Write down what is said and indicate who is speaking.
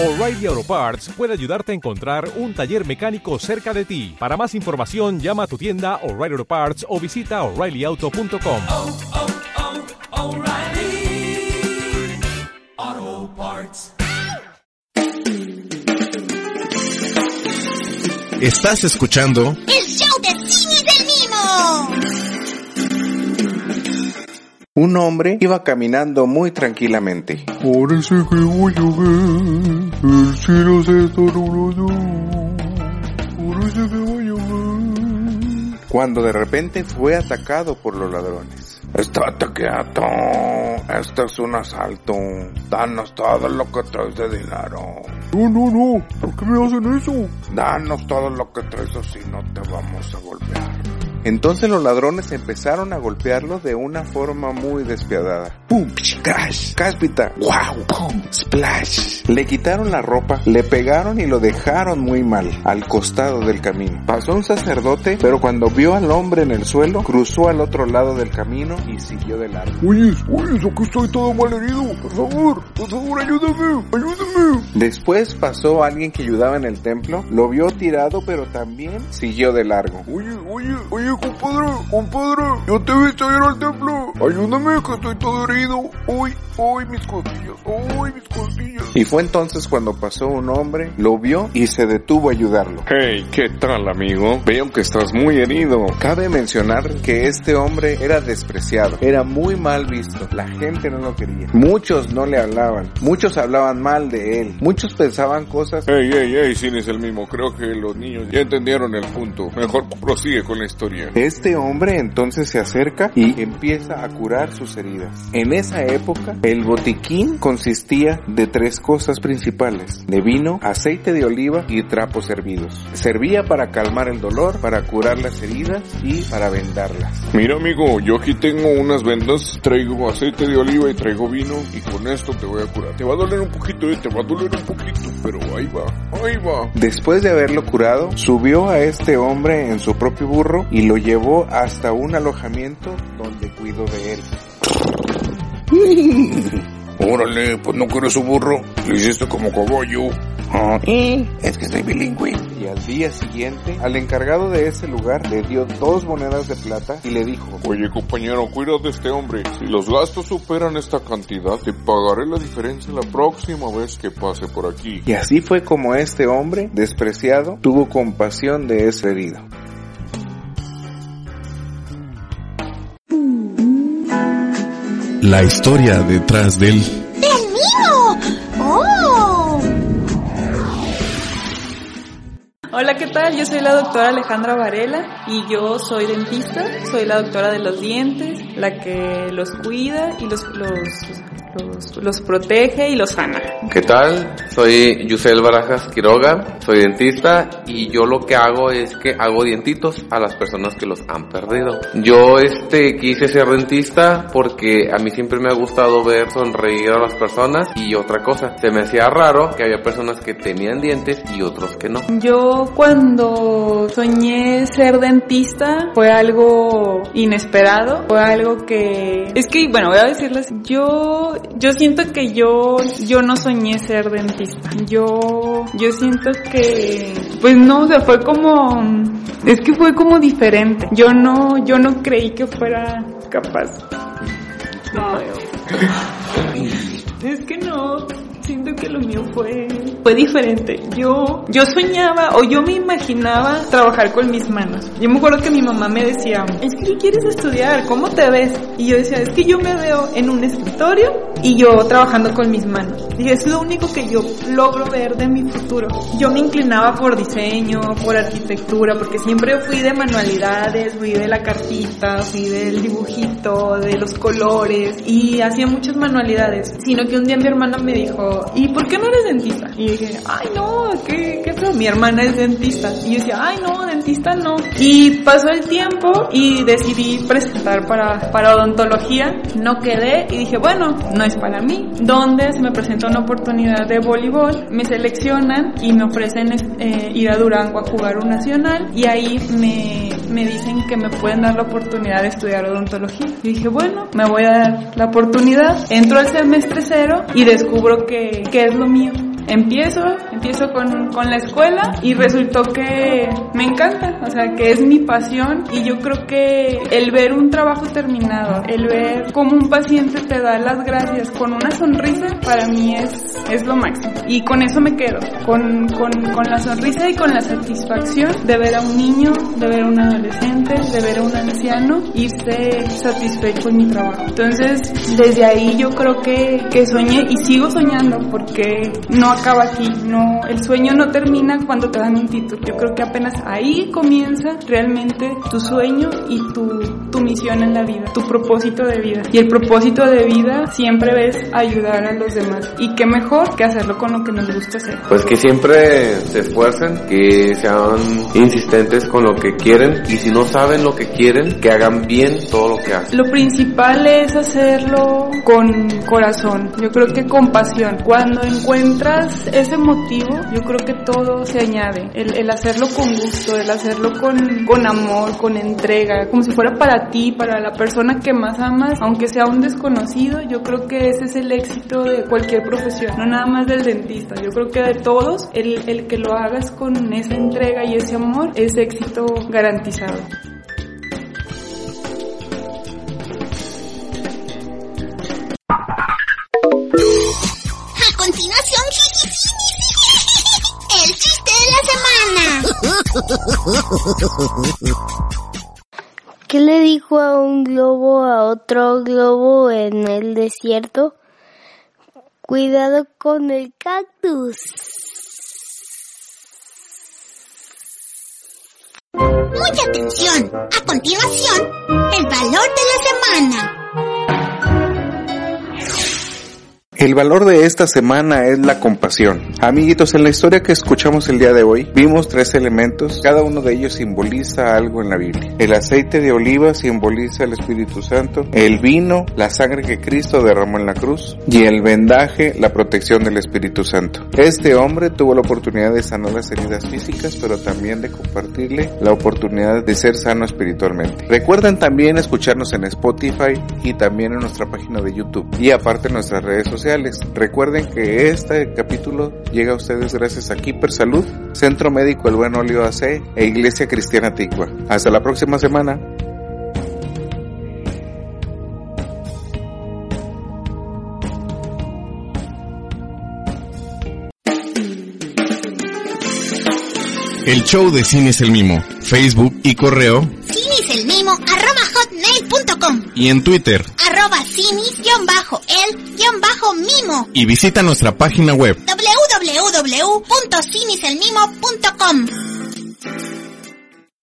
Speaker 1: O'Reilly Auto Parts puede ayudarte a encontrar un taller mecánico cerca de ti. Para más información, llama a tu tienda O'Reilly Auto Parts o visita oreillyauto.com.
Speaker 2: oh, oh, Parts.
Speaker 3: Estás escuchando
Speaker 4: ¡El show de Cine del Mimo!
Speaker 5: Un hombre iba caminando muy tranquilamente.
Speaker 6: Parece que voy a ver, el cielo se está nublando. Parece que voy a ver.
Speaker 5: Cuando de repente fue atacado por los ladrones. Estate quieto, esto es un asalto. Danos todo lo que traes de dinero.
Speaker 6: No, no, no, ¿por qué me hacen eso?
Speaker 5: Danos todo lo que traes o si no te vamos a golpear. Entonces los ladrones empezaron a golpearlo de una forma muy despiadada. ¡Pum! ¡Crash! ¡Cáspita! ¡Wow! ¡Pum! ¡Splash! Le quitaron la ropa, le pegaron y lo dejaron muy mal, al costado del camino. Pasó un sacerdote, pero cuando vio al hombre en el suelo, cruzó al otro lado del camino y siguió de largo.
Speaker 6: Oye, oye, aquí estoy todo mal herido. Por favor, por favor, ayúdame, ayúdame.
Speaker 5: Después pasó alguien que ayudaba en el templo, lo vio tirado, pero también siguió de largo.
Speaker 6: Oye, oye, oye, compadre, compadre, yo te he visto ir al templo. Ayúdame, que estoy todo herido. Uy, uy, mis costillas, uy, mis costillas.
Speaker 5: Y fue entonces cuando pasó un hombre, lo vio y se detuvo a ayudarlo.
Speaker 7: Hey, ¿qué tal amigo? Veo que estás muy herido.
Speaker 5: Cabe mencionar que este hombre era despreciado, era muy mal visto, la gente no lo quería. Muchos no le hablaban, muchos hablaban mal de él, muchos pensaban cosas
Speaker 7: Hey, hey, hey, sí es el mismo. Creo que los niños ya entendieron el punto. Mejor prosigue con la historia.
Speaker 5: Este hombre entonces se acerca y empieza a curar sus heridas. En esa época, el botiquín consistía de tres cosas principales, de vino, aceite de oliva y trapos hervidos. Servía para calmar el dolor, para curar las heridas y para vendarlas.
Speaker 7: Mira amigo, yo aquí tengo unas vendas, traigo aceite de oliva y traigo vino y con esto te voy a curar. Te va a doler un poquito, eh, te va a doler un poquito, pero ahí va, ahí va.
Speaker 5: Después de haberlo curado, subió a este hombre en su propio burro y lo llevó hasta un alojamiento donde cuidó de él.
Speaker 7: Órale, pues no quiero su burro, lo hiciste como caballo.
Speaker 5: Ah, es que soy bilingüe. Y al día siguiente, al encargado de ese lugar le dio dos monedas de plata y le dijo,
Speaker 7: Oye compañero, cuida de este hombre. Si los gastos superan esta cantidad, te pagaré la diferencia la próxima vez que pase por aquí.
Speaker 5: y así fue como este hombre, despreciado, tuvo compasión de ese herido.
Speaker 3: La historia detrás del
Speaker 4: ¡Del Mimo! ¡Oh!
Speaker 8: Hola, ¿qué tal? Yo soy la doctora Alejandra Varela y yo soy dentista, soy la doctora de los dientes, la que los cuida y los, los, los, los protege y los sana.
Speaker 9: ¿Qué tal? Soy Yusel Barajas Quiroga, soy dentista y yo lo que hago es que hago dientitos a las personas que los han perdido. Yo este quise ser dentista porque a mí siempre me ha gustado ver sonreír a las personas y otra cosa, se me hacía raro que había personas que tenían dientes y otros que no.
Speaker 8: Yo cuando soñé ser dentista fue algo inesperado, fue algo que... Es que, bueno, voy a decirles, yo, yo siento que yo, yo no soñé ser dentista. Yo, yo siento que, pues no, o sea, fue como, es que fue como diferente. Yo no, yo no creí que fuera capaz. Es que no, siento que lo mío fue, fue diferente. Yo, yo soñaba o yo me imaginaba trabajar con mis manos. Yo me acuerdo que mi mamá me decía, es que ¿qué quieres estudiar? ¿Cómo te ves? Y yo decía, es que yo me veo en un escritorio y yo trabajando con mis manos. Dije, es lo único que yo logro ver de mi futuro. Yo me inclinaba por diseño, por arquitectura, porque siempre fui de manualidades, fui de la cartita, fui del dibujito, de los colores y hacía muchas manualidades. Sino que un día mi hermana me dijo, ¿y por qué no eres dentista? Y dije, ay no, qué, qué feo, mi hermana es dentista. Y yo decía, ay no, dentista no. Y pasó el tiempo y decidí presentar para, para odontología. No quedé y dije, bueno, no es para mí. ¿Dónde se me presenta una oportunidad de voleibol? Me seleccionan y me ofrecen eh, ir a Durango a jugar un nacional y ahí me, me dicen que me pueden dar la oportunidad de estudiar odontología. Dije, bueno, me voy a dar la oportunidad. Entro al semestre cero y descubro que, que es lo mío. Empiezo, empiezo con, con la escuela y resultó que me encanta, o sea, que es mi pasión y yo creo que el ver un trabajo terminado, el ver cómo un paciente te da las gracias con una sonrisa, para mí es, es lo máximo. Y con eso me quedo, con, con, con la sonrisa y con la satisfacción de ver a un niño, de ver a un adolescente, de ver a un anciano irse satisfecho en mi trabajo. Entonces, desde ahí yo creo que, que soñé y sigo soñando porque no acaba aquí, no, el sueño no termina cuando te dan un título. Yo creo que apenas ahí comienza realmente tu sueño y tu, tu misión en la vida, tu propósito de vida. Y el propósito de vida siempre es ayudar a los demás. Y qué mejor que hacerlo con lo que nos gusta hacer.
Speaker 9: Pues que siempre se esfuercen, que sean insistentes con lo que quieren y si no saben lo que quieren, que hagan bien todo lo que hacen.
Speaker 8: Lo principal es hacerlo con corazón, yo creo que con pasión. Cuando encuentras ese motivo, yo creo que todo se añade. El, el hacerlo con gusto, el hacerlo con, con amor, con entrega, como si fuera para ti, para la persona que más amas, aunque sea un desconocido, yo creo que ese es el éxito de cualquier profesión, no nada más del dentista. Yo creo que de todos, el, el que lo hagas con esa entrega y ese amor es éxito garantizado.
Speaker 10: ¿Qué le dijo a un globo a otro globo en el desierto? Cuidado con el cactus.
Speaker 4: Mucha atención. A continuación, el valor de la semana.
Speaker 5: El valor de esta semana es la compasión. Amiguitos, en la historia que escuchamos el día de hoy, vimos tres elementos. Cada uno de ellos simboliza algo en la Biblia. El aceite de oliva simboliza el Espíritu Santo. El vino, la sangre que Cristo derramó en la cruz. Y el vendaje, la protección del Espíritu Santo. Este hombre tuvo la oportunidad de sanar las heridas físicas, pero también de compartirle la oportunidad de ser sano espiritualmente. Recuerden también escucharnos en Spotify y también en nuestra página de YouTube. Y aparte en nuestras redes sociales. Recuerden que este capítulo llega a ustedes gracias a Keeper Salud, Centro Médico El Buen Olio AC e Iglesia Cristiana Ticua. Hasta la próxima semana.
Speaker 3: El show de Cine es el Mimo, Facebook y correo
Speaker 4: Arroba hotmail.com
Speaker 3: y en Twitter.
Speaker 4: arroba cinis-el-mimo
Speaker 3: Y visita nuestra página web.
Speaker 4: www.ciniselmimo.com